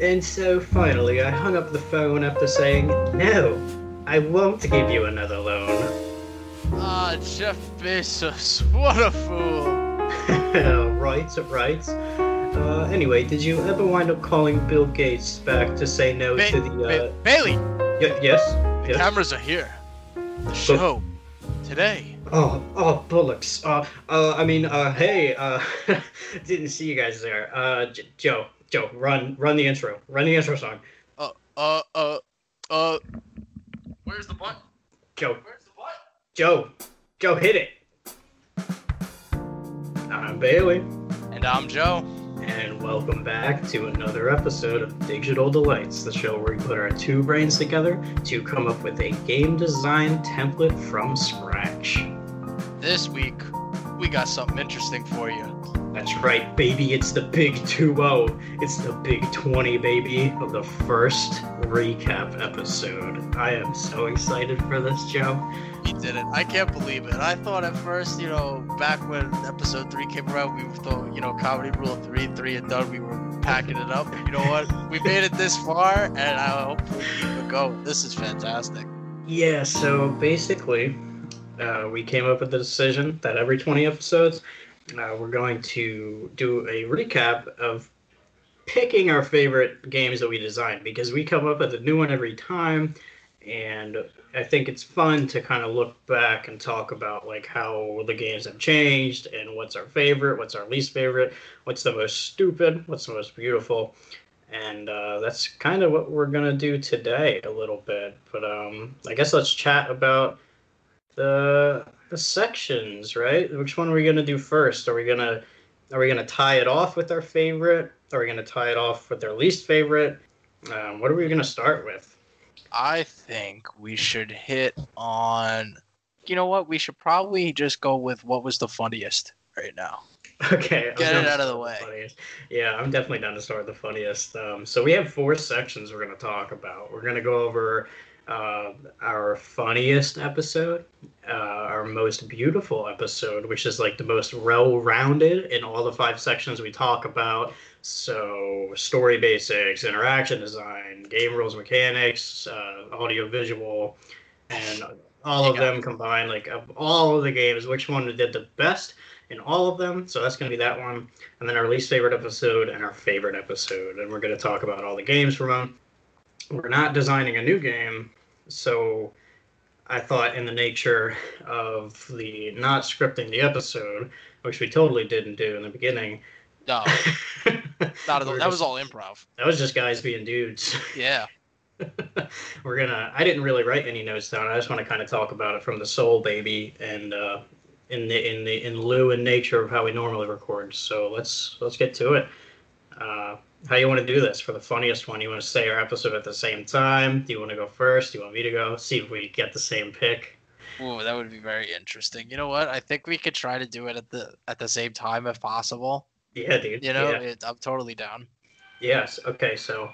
And so finally, I hung up the phone after saying, No, I won't give you another loan. Ah, Jeff Bezos, what a fool. right, right. Uh, anyway, did you ever wind up calling Bill Gates back to say no Ba- to the. Ba- Uh... Bailey, y- yes? the Yes? cameras are here. The show today. Oh, oh, bullocks. Uh, uh, I mean, uh, hey, uh, didn't see you guys there. Uh, J- Joe, Joe, run, run the intro. Run the intro song. Uh, uh, uh, uh. Where's the button? Joe, Where's the button? Joe, Joe, hit it. I'm Bailey, And I'm Joe. and welcome back to another episode of Digital Delights, the show where we put our two brains together to come up with a game design template from scratch. This week, we got something interesting for you. That's right, baby. It's the big 2-0. It's the big 20, baby, of the first recap episode. I am so excited for this, Joe. You did it. I can't believe it. I thought at first, you know, back when episode three came around, we thought, you know, comedy rule three, three and done. We were packing it up. You know what? We made it this far, and I hope we keep it go. This is fantastic. Yeah, so basically, uh, we came up with the decision that every 20 episodes, uh, we're going to do a recap of picking our favorite games that we designed because we come up with a new one every time. And I think it's fun to kind of look back and talk about like how the games have changed and what's our favorite, what's our least favorite, what's the most stupid, what's the most beautiful. And uh, that's kind of what we're gonna do today a little bit. But um, I guess let's chat about the the sections, right? Which one are we gonna do first? Are we gonna are we gonna tie it off with our favorite? Are we gonna tie it off with our least favorite? Um, what are we gonna start with? I think we should hit on. You know what? We should probably just go with what was the funniest right now. Okay, Get it out of the way. funniest. Yeah, I'm definitely down to start with the funniest. Um, so we have four sections we're going to talk about. We're going to go over uh, our funniest episode, uh, our most beautiful episode, which is like the most well-rounded in all the five sections we talk about. So story basics, interaction design, game rules, mechanics, uh, audio visual, and all of them combined. Like of all of the games, which one did the best? in all of them. So that's going to be that one. And then our least favorite episode and our favorite episode. And we're going to talk about all the games from them. We're not designing a new game. So I thought, in the nature of the not scripting the episode, which we totally didn't do in the beginning. No, not at all. That was all improv. That was just guys being dudes. Yeah. we're gonna i didn't really write any notes down i just want to kind of talk about it from the soul baby and uh in the in the in lieu and nature of how we normally record so let's let's get to it uh how you want to do this for the funniest one you want to say our episode at the same time do you want to go first do you want me to go see if we get the same pick Ooh, that would be very interesting. You know what? I think we could try to do it at the at the same time if possible. yeah dude You know, yeah. it, I'm totally down. yes okay so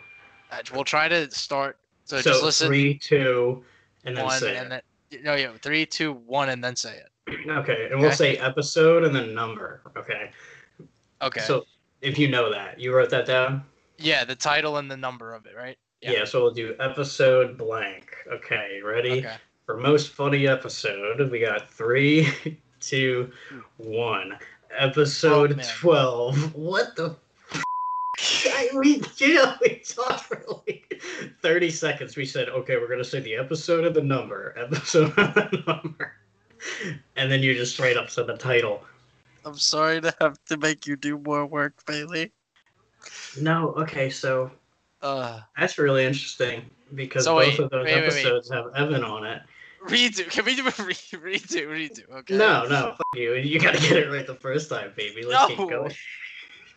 Uh, We'll try to start. So, so just listen three two and then one say and it. then no, yeah, three, two, one, and then say it. okay and we'll say episode and then number okay Okay. so if you know that you wrote that down yeah, the title and the number of it, right? Yeah. so we'll do episode blank. Okay, ready? Okay. For most funny episode, we got three, two, one. Episode Oh, 12. What the f- I, we, you know, we talked for like 30 seconds. We said, okay, we're going to say the episode of the number. Episode and the number. And then you just straight up said the title. I'm sorry to have to make you do more work, Bailey. No, okay, so Uh, that's really interesting because So both wait, of those wait, wait, wait. episodes have Evan on it. redo. Can we do a re- redo? Redo. Okay. No, no, fuck you. You gotta get it right the first time, baby. Let's keep going.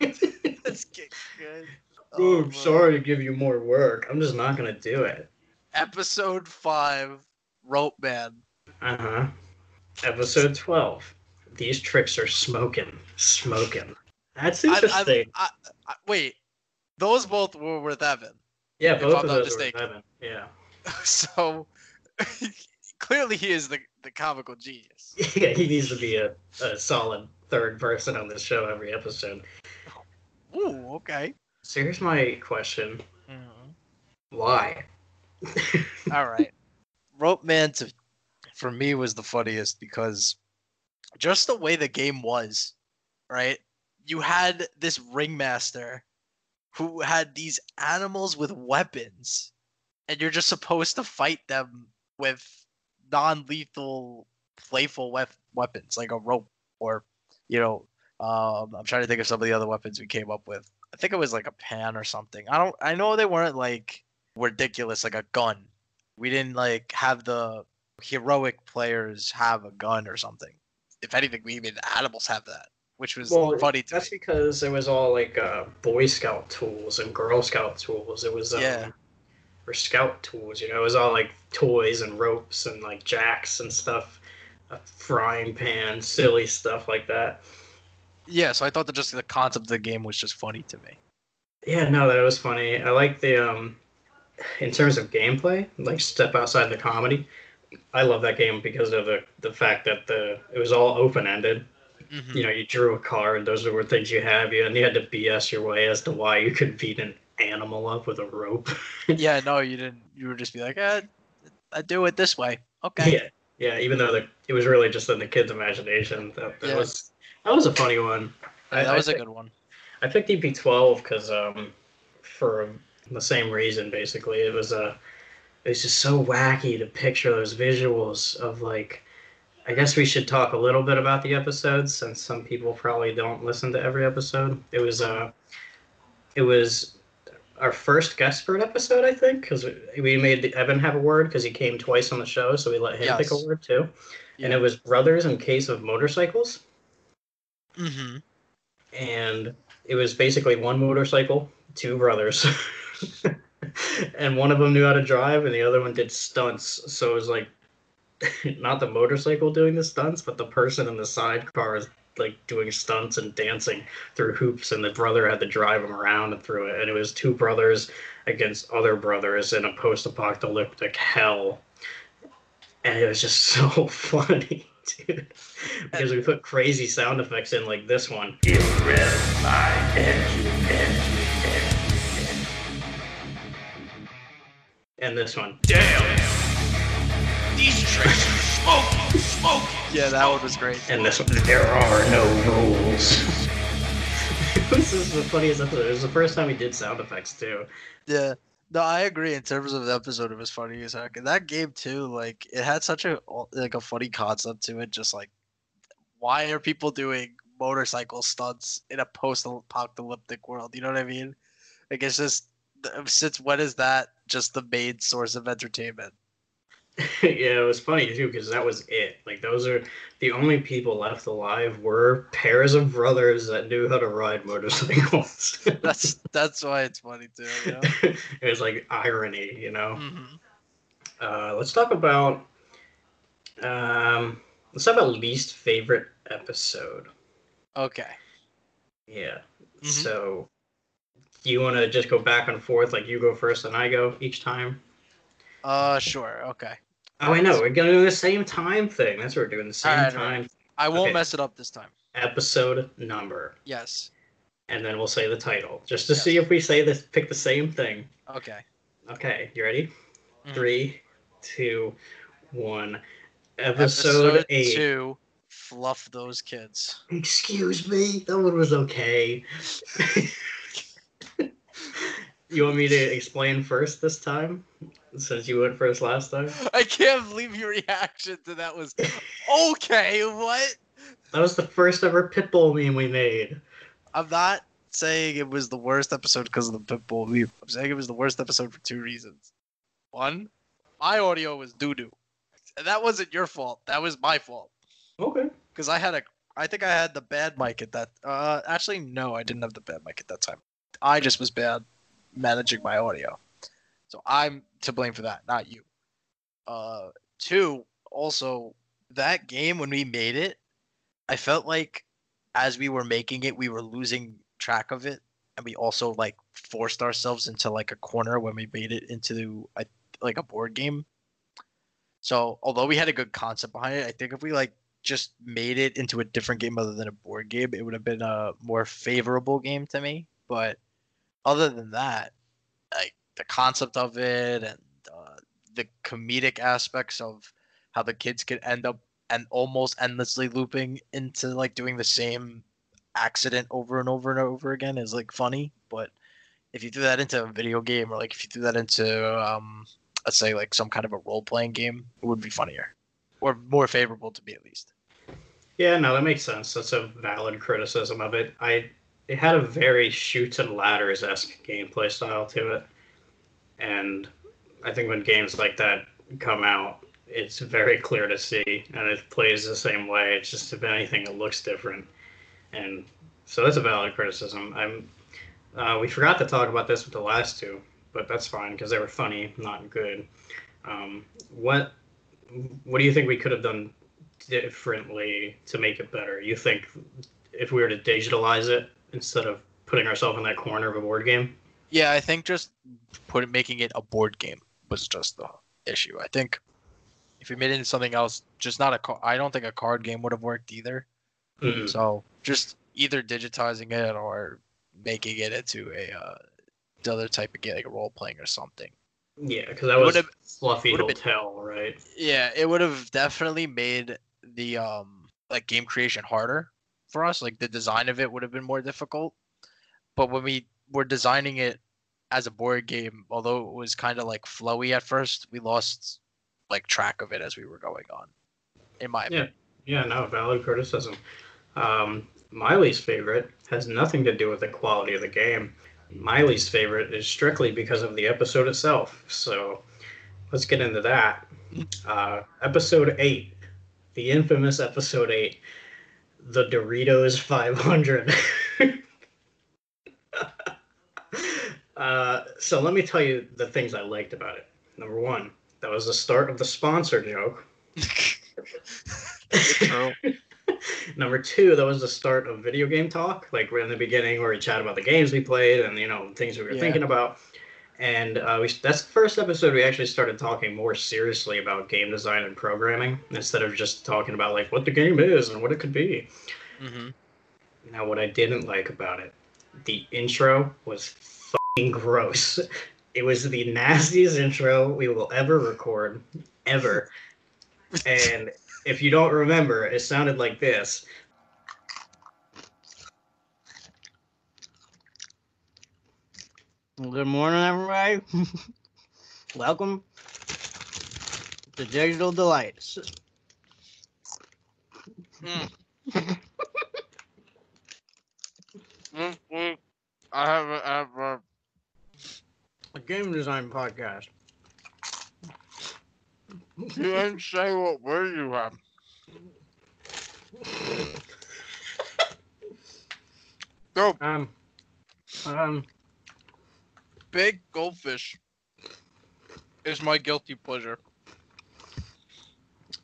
Let's get good. Oh, I'm sorry to give you more work. I'm just not gonna do it. Episode five, Rope Man. Uh huh. Episode 12. These tricks are smoking. Smoking. That's I- I- interesting. I, I, wait, those both were with Evan. yeah, both of those mistaken. were Evan. Yeah. So clearly he is the, the comical genius. Yeah, he needs to be a, a solid third person on this show every episode. Ooh, okay. So here's my question. Mhm. Why? All right. Rope Man to for me was the funniest because just the way the game was, right? You had this ringmaster who had these animals with weapons, and you're just supposed to fight them with non-lethal, playful wep- weapons like a rope or, you know, um, I'm trying to think of some of the other weapons we came up with. I think it was like a pan or something. I don't. I know they weren't like ridiculous, like a gun. We didn't like have the heroic players have a gun or something. If anything, we even animals have that, which was Well, funny to That's me. because it was all like uh, Boy Scout tools and Girl Scout tools. It was um, Yeah. or Scout tools. You know, it was all like toys and ropes and like jacks and stuff, a frying pan, silly stuff like that. Yeah, so I thought that just the concept of the game was just funny to me. Yeah, no, that was funny. I like the um, in terms of gameplay, like step outside the comedy. I love that game because of the the fact that the it was all open ended. Mhm. You know, you drew a card. Those were things you have. You and you had to BS your way as to why you could beat an animal up with a rope. yeah, no, you didn't. You would just be like, eh, I do it this way. Okay. Yeah, yeah. Even though the, it was really just in the kid's imagination, that, that Yeah. was that was a funny one. Yeah, I- that was a good one. I picked EP12 because um, for the same reason, basically, it was uh, it was just so wacky to picture those visuals of like. I guess we should talk a little bit about the episodes since some people probably don't listen to every episode. It was uh, it was our first guest spurt episode, I think, because we made Evan have a word because he came twice on the show, so we let him pick a word too. And it was brothers in case of motorcycles Mm-hmm. and it was basically one motorcycle, two brothers, and one of them knew how to drive, and the other one did stunts. So it was like not the motorcycle doing the stunts, but the person in the sidecar is like doing stunts and dancing through hoops, and the brother had to drive him around and through it. And it was two brothers against other brothers in a post-apocalyptic hell, and it was just so funny. Dude, because we put crazy sound effects in like this one. And this one. Damn! These tricks are smoke. smoking. Yeah, that one was great. And this one. There are no rules. this is the funniest episode. It was the first time we did sound effects too. Yeah. No, I agree. In terms of the episode, it was funny as heck. And that game too, like it had such a like a funny concept to it. Just like, why are people doing motorcycle stunts in a post-apocalyptic world? You know what I mean? Like it's just since when is that just the main source of entertainment? yeah, it was funny too because that was it. Like those are the only people left alive were pairs of brothers that knew how to ride motorcycles. That's that's why it's funny too. You know? it was like irony, you know. hmm Uh, let's talk about um, let's talk about least favorite episode. Okay. Yeah. Mhm. So, do you want to just go back and forth, like you go first and I go each time? Uh, sure. Okay. Oh, I know. We're gonna do the same time thing. That's what we're doing. The same Alright, time alright. I won't Okay. mess it up this time. episode number, Yes. and then we'll say the title, just to Yes. see if we say this, pick the same thing. Okay. Okay, you ready? Mhm. Three, two, one. Episode, eight. two. Fluff those kids. Excuse me, that one was okay. you want me to explain first this time, since you went first last time? I can't believe your reaction to that was okay. What? That was the first ever Pitbull meme we made. I'm not saying it was the worst episode because of the Pitbull meme. I'm saying it was the worst episode for two reasons. One, my audio was doo doo, and that wasn't your fault. That was my fault Okay. because I had a. I think I had the bad mic at that. Uh, actually, no, I didn't have the bad mic at that time. I just was bad managing my audio, so I'm to blame for that, not you. Uh, two, also that game when we made it, I felt like as we were making it, we were losing track of it, and we also like forced ourselves into like a corner when we made it into a like a board game. So although we had a good concept behind it, I think if we like just made it into a different game other than a board game, it would have been a more favorable game to me. But other than that, like the concept of it and uh, the comedic aspects of how the kids could end up and almost endlessly looping into like doing the same accident over and over and over again is like funny. But if you threw that into a video game or like if you threw that into um, let's say like some kind of a role playing game, it would be funnier or more favorable to me at least. Yeah, no, that makes sense. That's a valid criticism of it. I it had a very Chutes and Ladders esque gameplay style to it, and I think when games like that come out, it's very clear to see, and it plays the same way. It's just if anything, it looks different, and so that's a valid criticism. I'm uh, we forgot to talk about this with the last two, but that's fine because they were funny, not good. Um, what what do you think we could have done differently to make it better? You think if we were to digitalize it instead of putting ourselves in that corner of a board game? Yeah, I think just put making it a board game was just the issue. I think if we made it into something else, just not a I don't think a card game would have worked either. Mm. So just either digitizing it or making it into a uh, the other type of game, like a role playing or something. Yeah, because that was fluffy been- hotel, right? Yeah, it would have definitely made the um like game creation harder for us. Like the design of it would have been more difficult. But when we were designing it as a board game, although it was kind of like flowy at first, we lost like track of it as we were going on. In my Yeah. opinion. Yeah, no, valid criticism. Um, my least favorite has nothing to do with the quality of the game. My least favorite is strictly because of the episode itself. So let's get into that. Uh, episode 8, the infamous episode 8, the Doritos 500. uh, so let me tell you the things I liked about it. Number one, that was the start of the sponsor joke. Number two, that was the start of video game talk, like we're in the beginning where we chat about the games we played and you know things we were Yeah. thinking about. And uh, we, that's the first episode we actually started talking more seriously about game design and programming instead of just talking about like what the game is and what it could be. hmm Now, what I didn't like about it, the intro was fucking gross. It was the nastiest intro we will ever record, ever. and if you don't remember, it sounded like this. Good morning, everybody. Welcome to Digital Delights. I haven't ever. A game design podcast. You didn't say what word you have. Go, Um, um, big goldfish is my guilty pleasure.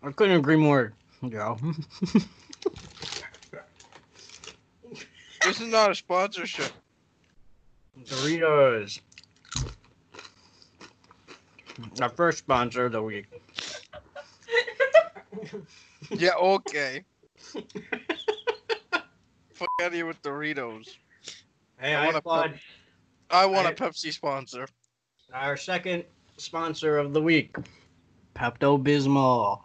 I couldn't agree more, Joe. This is not a sponsorship. Doritos. Our first sponsor of the week. Yeah, okay. Fuck out of here with Doritos. Hey, I I wanna applaud I want a I- Pepsi sponsor. our second sponsor of the week, Pepto Bismol.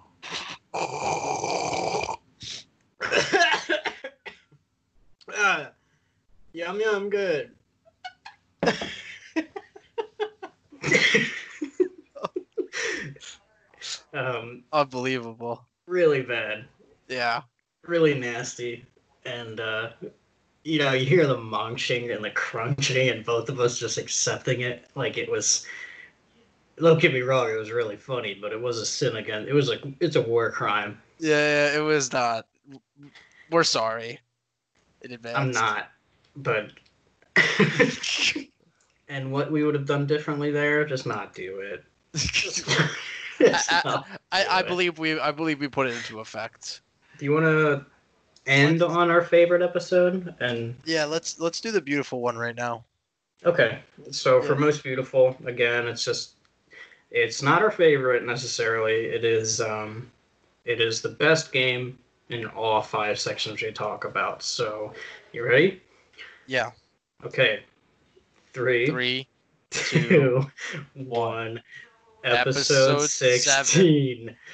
ah, yum yum good. um, Unbelievable. really bad, Yeah. really nasty, and uh, you know you hear the munching and the crunching, and both of us just accepting it like it was. Don't get me wrong; it was really funny, but it was a sin again. It was like it's a war crime. Yeah, it was not. We're sorry. In advance. I'm not, but. and what we would have done differently there, just not do it. Just I, I, I believe we I believe we put it into effect. Do you want to end on our favorite episode? And Yeah, let's let's do the beautiful one right now. okay, so for most beautiful, again, it's just it's not our favorite necessarily. It is um, it is the best game in all five sections we talk about. So, you ready? Yeah. Okay, three, Three, two, one. Episode, Episode seven. 16.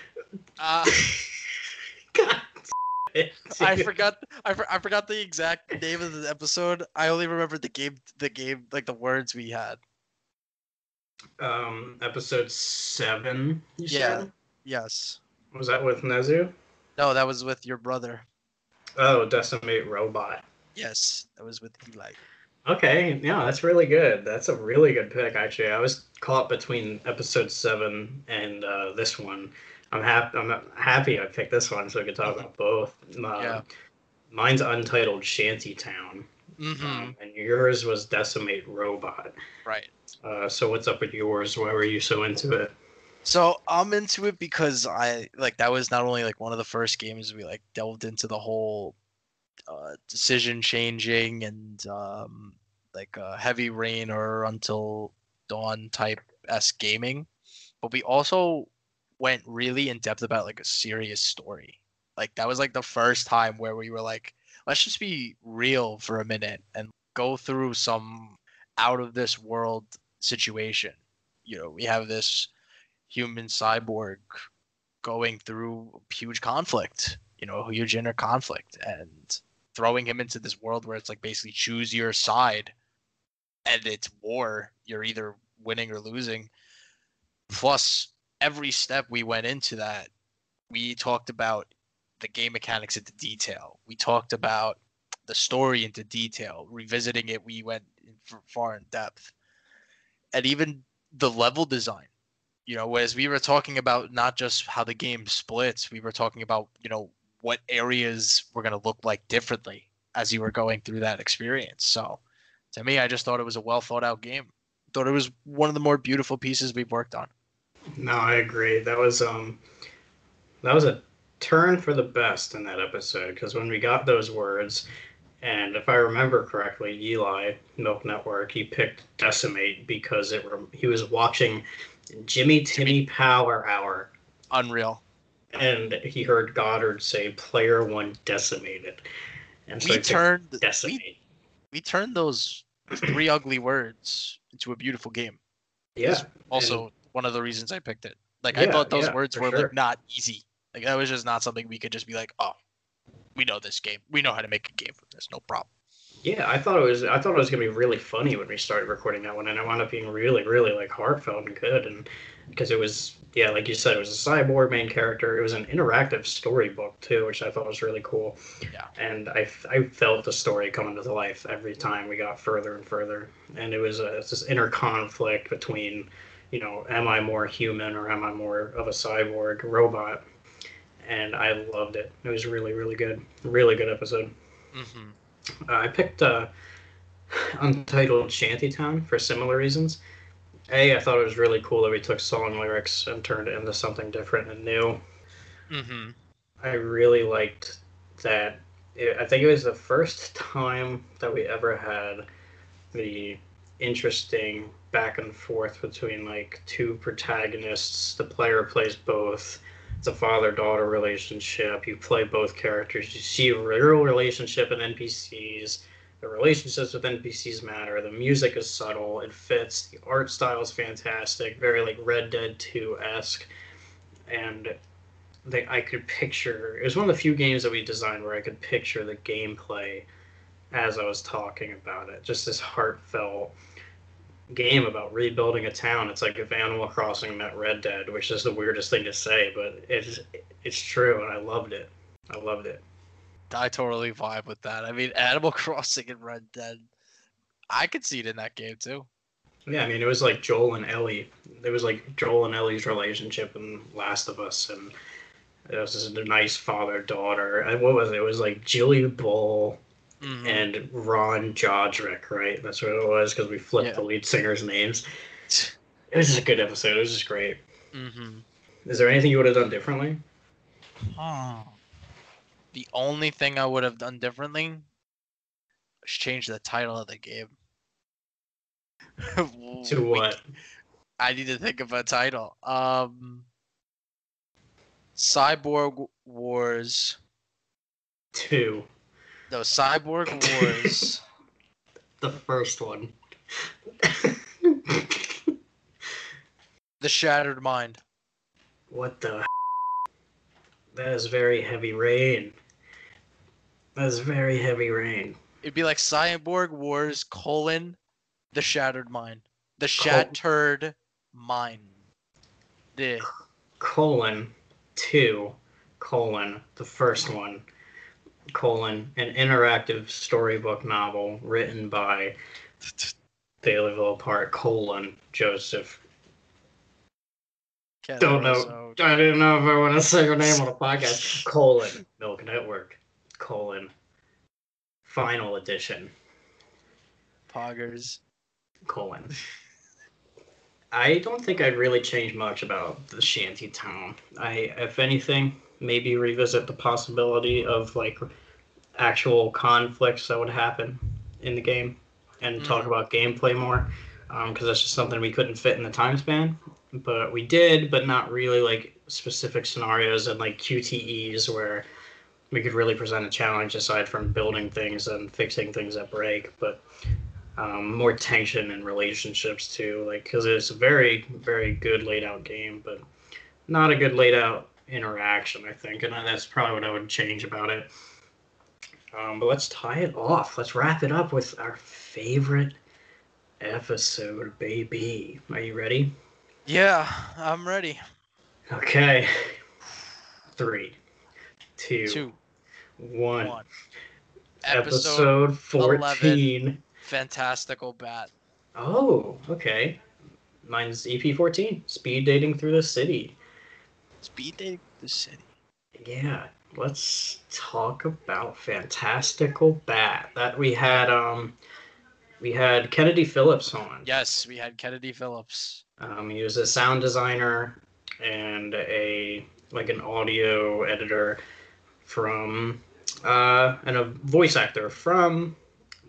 Uh, God damn it, I forgot. I, for, I forgot the exact name of the episode. I only remember the game. The game, like the words we had. Um, episode 7, you Yeah. said? Yes. Was that with Nezu? No, that was with your brother. Oh, Decimate Robot. Yes, that was with Eli. Okay, yeah, that's really good. That's a really good pick, actually. I was caught between episode seven and uh, this one. I'm happy. I'm happy I picked this one so we could talk about both. Uh, Yeah. Mine's Untitled Shantytown, Mm-hmm. um, and yours was Decimate Robot. Right. Uh, so what's up with yours? Why were you so into it? So I'm into it because I like that was not only like one of the first games we like delved into the whole uh, decision changing and um, like uh, heavy rain or until dawn type s gaming, but we also went really in depth about like a serious story. Like that was like the first time where we were like, let's just be real for a minute and go through some out of this world situation. You know, we have this human cyborg going through huge conflict, you know, huge inner conflict, and throwing him into this world where it's like basically choose your side and it's war. You're either winning or losing. Plus, every step we went into that, we talked about the game mechanics into detail. We talked about the story into detail. Revisiting it, we went in far in depth. And even the level design you know whereas we were talking about not just how the game splits we were talking about you know what areas were going to look like differently as you were going through that experience so to me i just thought it was a well thought out game thought it was one of the more beautiful pieces we've worked on No, I agree. That was um, that was a turn for the best in that episode because when we got those words, and if I remember correctly, Eli Milk Network he picked Decimate because it rem- he was watching Jimmy Timmy Power Hour. Unreal. And he heard Goddard say "Player One decimated," and so we turned Decimate. we turned those three ugly words into a beautiful game. Yeah, also one of the reasons i picked it like i thought those yeah, words were sure. like not easy like that was just not something we could just be like oh we know this game we know how to make a game from this no problem Yeah, I thought it was. I thought it was gonna be really funny when we started recording that one, and it wound up being really, really like heartfelt and good, and because it was, yeah, like you said, it was a cyborg main character. It was an interactive storybook too, which I thought was really cool. Yeah. And I, I felt the story coming to life every time we got further and further, and it was a, it's this inner conflict between, you know, am I more human or am I more of a cyborg robot? And I loved it. It was really, really good. Really good episode. mm-hmm. Uh, I picked uh, Untitled Shantytown for similar reasons. A, I thought it was really cool that we took song lyrics and turned it into something different and new. Mm-hmm. I really liked that. It, I think it was the first time that we ever had the interesting back and forth between like two protagonists. The player plays both. It's a father daughter relationship. You play both characters. You see a real relationship with NPCs. The relationships with NPCs matter. The music is subtle. It fits. The art style is fantastic. Very like Red Dead 2 esque. And they, I could picture it was one of the few games that we designed where I could picture the gameplay as I was talking about it. Just this heartfelt game about rebuilding a town. It's like if Animal Crossing met Red Dead, which is the weirdest thing to say, but it's it's true, and I loved it. I loved it. I totally vibe with that. I mean, Animal Crossing and Red Dead, I could see it in that game too. Yeah, I mean, it was like Joel and Ellie. It was like Joel and Ellie's relationship in Last of Us, and it was just a nice father daughter. And what was it? It was like Jilly Bull Mhm. and Ron Jodrick, right? That's what it was because we flipped Yeah. the lead singers' names. It was just a good episode. It was just great. Mhm. Is there anything you would have done differently? The only thing I would have done differently is change the title of the game. To We- what? I need to think of a title. Um, Cyborg Wars. Two. No, Cyborg Wars. The first one. The Shattered Mind. what the? That is very heavy rain. That is very heavy rain. It'd be like Cyborg Wars colon the Shattered Mind. The Col- Shattered Mind. The colon two colon the first one colon an interactive storybook novel written by live apart colon joseph. Don't know. i didn't know if i want to say your name on a podcast. Colon milk network. Colon final edition. Poggers. colon. I don't think i'd really change much about the shanty town. I if anything maybe revisit the possibility of like actual conflicts that would happen in the game and talk Mhm. about gameplay more because that's just something we couldn't fit in the time span but we did but not really like specific scenarios and like qtes where we could really present a challenge aside from building things and fixing things that break but um, more tension in relationships too like because it's a very very good laid out game but not a good laid out interaction i think and that's probably what i would change about it um, but let's tie it off let's wrap it up with our favorite episode baby are you ready Yeah, I'm ready. okay three two, Two, one. one. episode, Episode 14 Fantastical Bat. oh okay mine's ep14 speed dating through the city Speed dating the city. Yeah, let's talk about Fantastical Bat. That we had um we had Kennedy Phillips on. Yes, we had Kennedy Phillips. Um he was a sound designer and a like an audio editor from uh and a voice actor from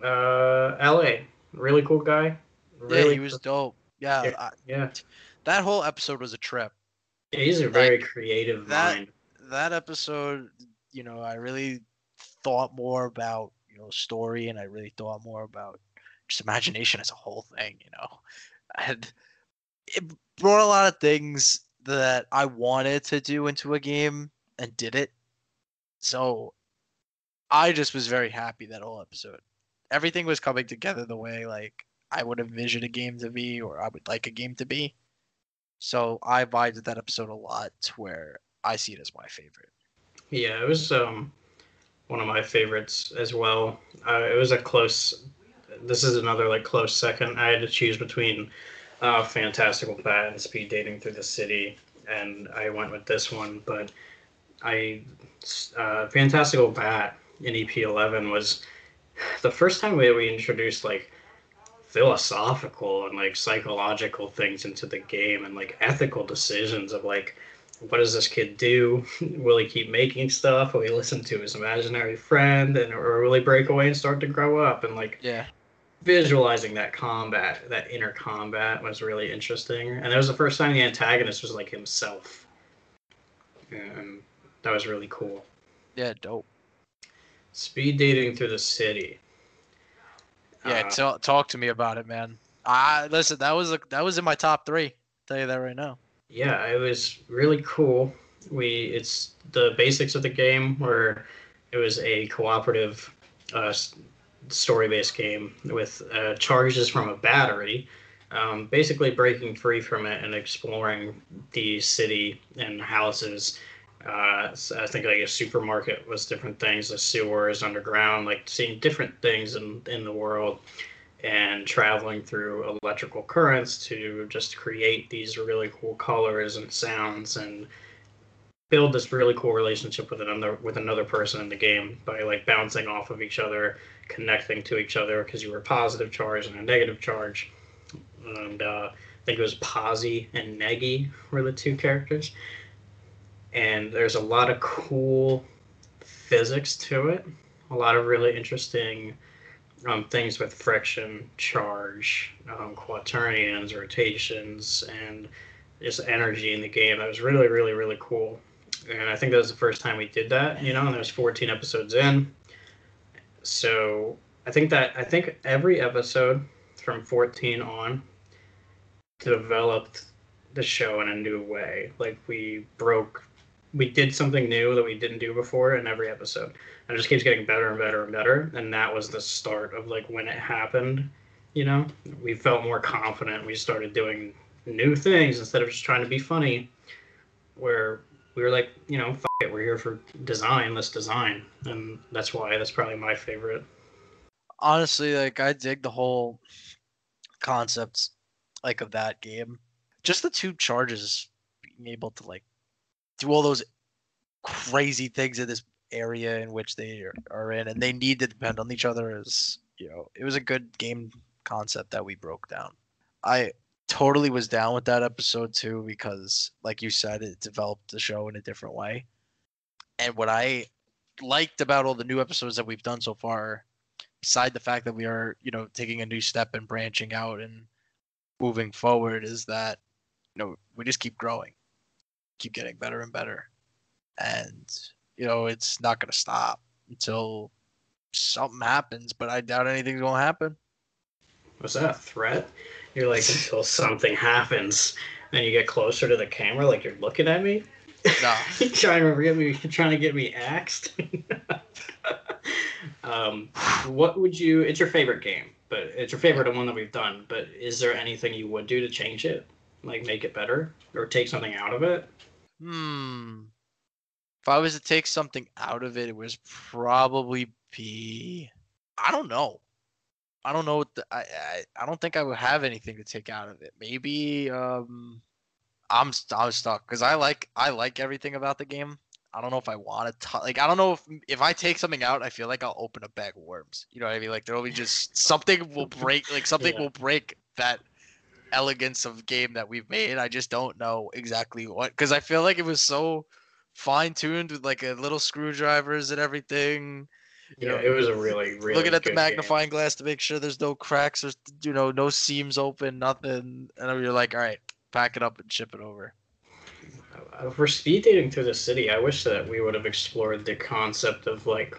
uh LA. Really cool guy. Really yeah, he was dope. Yeah, Yeah. I, yeah. that whole episode was a trip. He's a very creative that- mind. That episode, you know, I really thought more about you know story, and I really thought more about just imagination as a whole thing. You know, and it brought a lot of things that I wanted to do into a game and did it. So I just was very happy that whole episode. Everything was coming together the way like I would envision a game to be or I would like a game to be. So I vibed that episode a lot to where I see it as my favorite. Yeah, it was um one of my favorites as well. Uh, it was a close. This is another like close second. I had to choose between uh, Fantastical Bat and Speed Dating Through the City, and I went with this one. But I uh, Fantastical Bat in EP11 was the first time we we introduced like philosophical and like psychological things into the game and like ethical decisions of like what does this kid do? will he keep making stuff? Will he listen to his imaginary friend, and or will he break away and start to grow up? And like Yeah. visualizing that combat, that inner combat, was really interesting. And that was the first time the antagonist was like himself, and that was really cool. Yeah, dope. Speed dating through the city. Yeah, Uh, tell talk to me about it, man. I listen, that was a, that was in my top three. tell you that right now. yeah, it was really cool. We it's the basics of the game where it was a cooperative uh, story-based game with uh, charges from a battery, um, basically breaking free from it and exploring the city and houses. Uh, I think like a supermarket was different things, the sewers underground, like seeing different things in in the world and traveling through electrical currents to just create these really cool colors and sounds and build this really cool relationship with another with another person in the game by like bouncing off of each other connecting to each other because you were positive charge and a negative charge. And uh, i think it was Posy and negi were the two characters and there's a lot of cool physics to it a lot of really interesting um, things with friction, charge, um, quaternions, rotations, and just energy in the game. That was really, really, really cool. And I think that was the first time we did that, you know, and there's 14 episodes in. So I think that, I think every episode from 14 on developed the show in a new way. Like we broke, we did something new that we didn't do before in every episode, and it just keeps getting better and better and better. And that was the start of like when it happened. You know, we felt more confident. We started doing new things instead of just trying to be funny. Where we were like, you know, fuck it, we're here for design. Let's design, and that's why that's probably my favorite. honestly, like I dig the whole concepts like of that game. Just the two charges being able to like do all those crazy things in this area in which they are, in and they need to depend on each other is you know it was a good game concept that we broke down. I totally was down with that episode too because like you said it developed the show in a different way. And what i liked about all the new episodes that we've done so far beside the fact that we are, you know, taking a new step and branching out and moving forward is that, you know, we just keep growing, keep getting better and better. And, you know, it's not going to stop until something happens, but I doubt anything's going to happen. Was that a threat? You're like until something happens, And you get closer to the camera, like you're looking at me. No. trying to get me? Trying to get me axed. um, what would you? It's your favorite game, but it's your favorite one that we've done. But is there anything you would do to change it, like make it better, or take something out of it? Hmm. If I was to take something out of it, it was probably be. I don't know. I don't know. What the, I, I I don't think I would have anything to take out of it. Maybe um, I'm I'm stuck because I like I like everything about the game. I don't know if I want to like I don't know if if I take something out, I feel like I'll open a bag of worms. You know what I mean? Like there'll be just something will break. Like something Yeah. will break that elegance of game that we've made. I just don't know exactly what because I feel like it was so fine tuned with like a little screwdrivers and everything. You Yeah, know, it was a really, really looking at the good game. magnifying glass to make sure there's no cracks or you know no seams open, nothing, and you're like, all right, pack it up and ship it over. Uh, For speed dating through the city, I wish that we would have explored the concept of like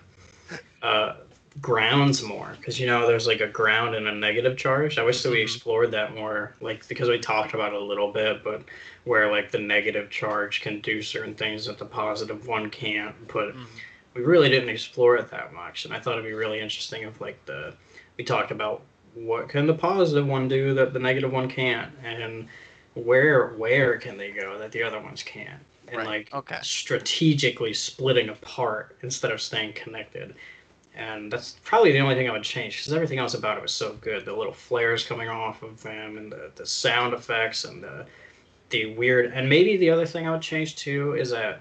uh, grounds more, because you know there's like a ground and a negative charge. I wish that we Mhm. explored that more, like because we talked about it a little bit, but where like the negative charge can do certain things that the positive one can't. But Mhm. we really didn't explore it that much, and I thought it'd be really interesting if like the we talked about what can the positive one do that the negative one can't, and where where can they go that the other ones can't, and Right, like okay. strategically splitting apart instead of staying connected. And that's probably the only thing I would change because everything else about it was so good. The little flares coming off of them, and the, the sound effects, and the the weird. And maybe the other thing I would change too is that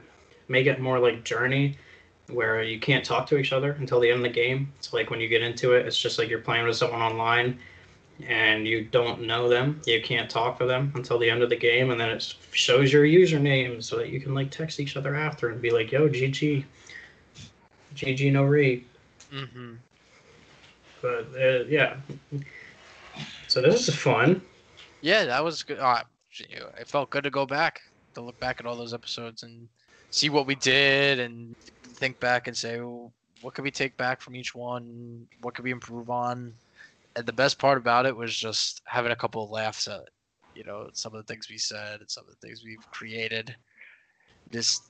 make it more like Journey, where you can't talk to each other until the end of the game. So like when you get into it, it's just like you're playing with someone online, and you don't know them. You can't talk to them until the end of the game, and then it shows your username so that you can like text each other after and be like, "Yo, GG, GG, no re." Mm-hmm. But uh, yeah, so this is fun. Yeah, that was good. Uh, it felt good to go back to look back at all those episodes and see what we did and think back and say well, what could we take back from each one what could we improve on and the best part about it was just having a couple of laughs at you know some of the things we said and some of the things we've created just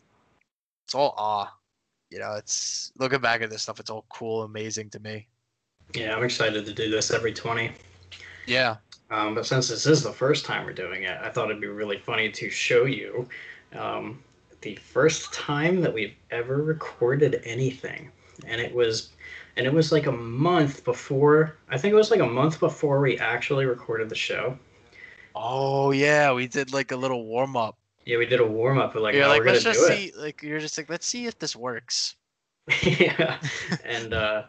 it's all awe you know it's looking back at this stuff it's all cool amazing to me Yeah, I'm excited to do this every twenty. yeah Um, but since this is the first time we're doing it, I thought it'd be really funny to show you um, the first time that we've ever recorded anything, and it was, and it was like a month before. I think it was like a month before we actually recorded the show. oh yeah we did like a little warm-up Yeah, we did a warm up. Like, you're how like we're gonna let's just see like you're just like let's see if this works yeah, and uh,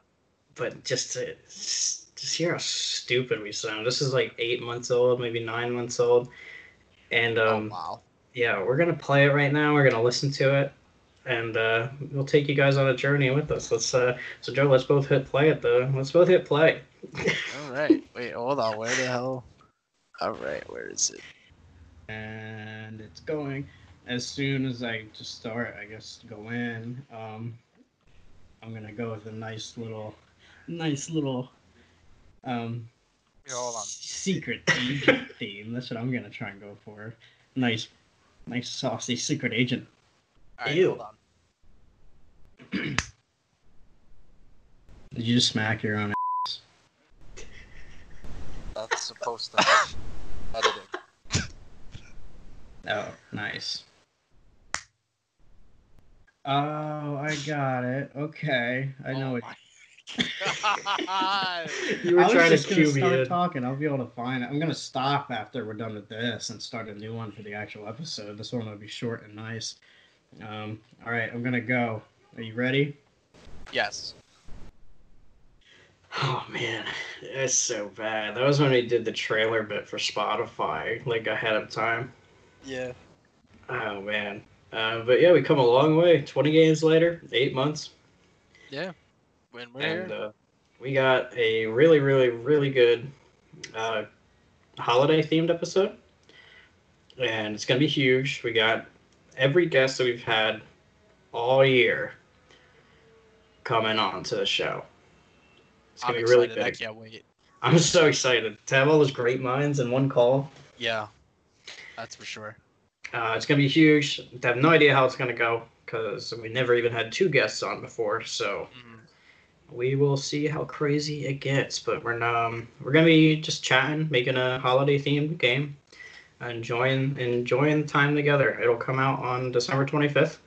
but just to just hear how stupid we sound. This is like eight months old, maybe nine months old, and um. oh wow yeah, we're gonna play it right now. We're gonna listen to it, and uh, we'll take you guys on a journey with us. Let's uh, so Joe, let's both hit play at the. Let's both hit play. All right. Wait, hold on. Where the hell? All right. Where is it? And it's going. As soon as I just start, I guess go in. Um, I'm gonna go with a nice little, nice little, um, Here, hold on. Secret agent theme. That's what I'm gonna try and go for. Nice, nice saucy secret agent. All right, Ew. hold on. Did you just smack your own? That's supposed to have editing. Oh, nice. Oh, I got it. Okay, I know Oh what. my God. You were I was trying to just gonna cue me start in. talking. I'll be able to find it. I'm gonna stop after we're done with this and start a new one for the actual episode. This one will be short and nice. Um, all right, I'm gonna go. Are you ready? yes. Oh man, it's so bad. That was when we did the trailer bit for Spotify, like ahead of time. Yeah. Oh man. Uh, but yeah, we come a long way. Twenty games later, eight months, Yeah. When we're and here. uh, we got a really, really, really good uh, holiday themed episode, and it's gonna be huge. We got every guest that we've had all year coming on to the show. It's I'm gonna be really excited. I big. can't wait. I'm so excited to have all those great minds in one call. Yeah. That's for sure. Uh, it's gonna be huge. I have no idea how it's gonna go because we never even had two guests on before. So Mhm. we will see how crazy it gets. But we're um we're gonna be just chatting, making a holiday themed game, enjoying enjoying the time together. It'll come out on December 25th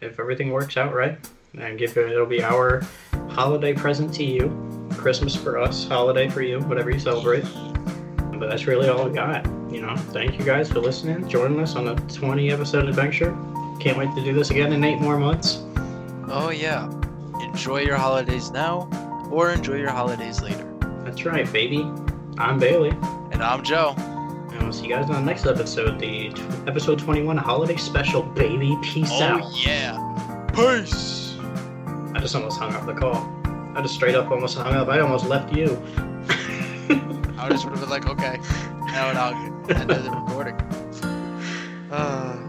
if everything works out right, and give it. It'll be our holiday present to you. Christmas for us, holiday for you, whatever you celebrate. But that's really all I got. You know, thank you guys for listening, joining us on a 20 episode adventure. Can't wait to do this again in eight more months. Oh yeah. Enjoy your holidays now, or enjoy your holidays later. That's right, baby. I'm Bailey, And I'm Joe. and we'll see you guys on the next episode, the t- episode 21 holiday special, baby. Peace oh out. Oh, yeah. Peace. I just almost hung up the call. I just straight up almost hung up. I almost left you. I just would have been like, okay. Now and I'll end of the recording. Uh,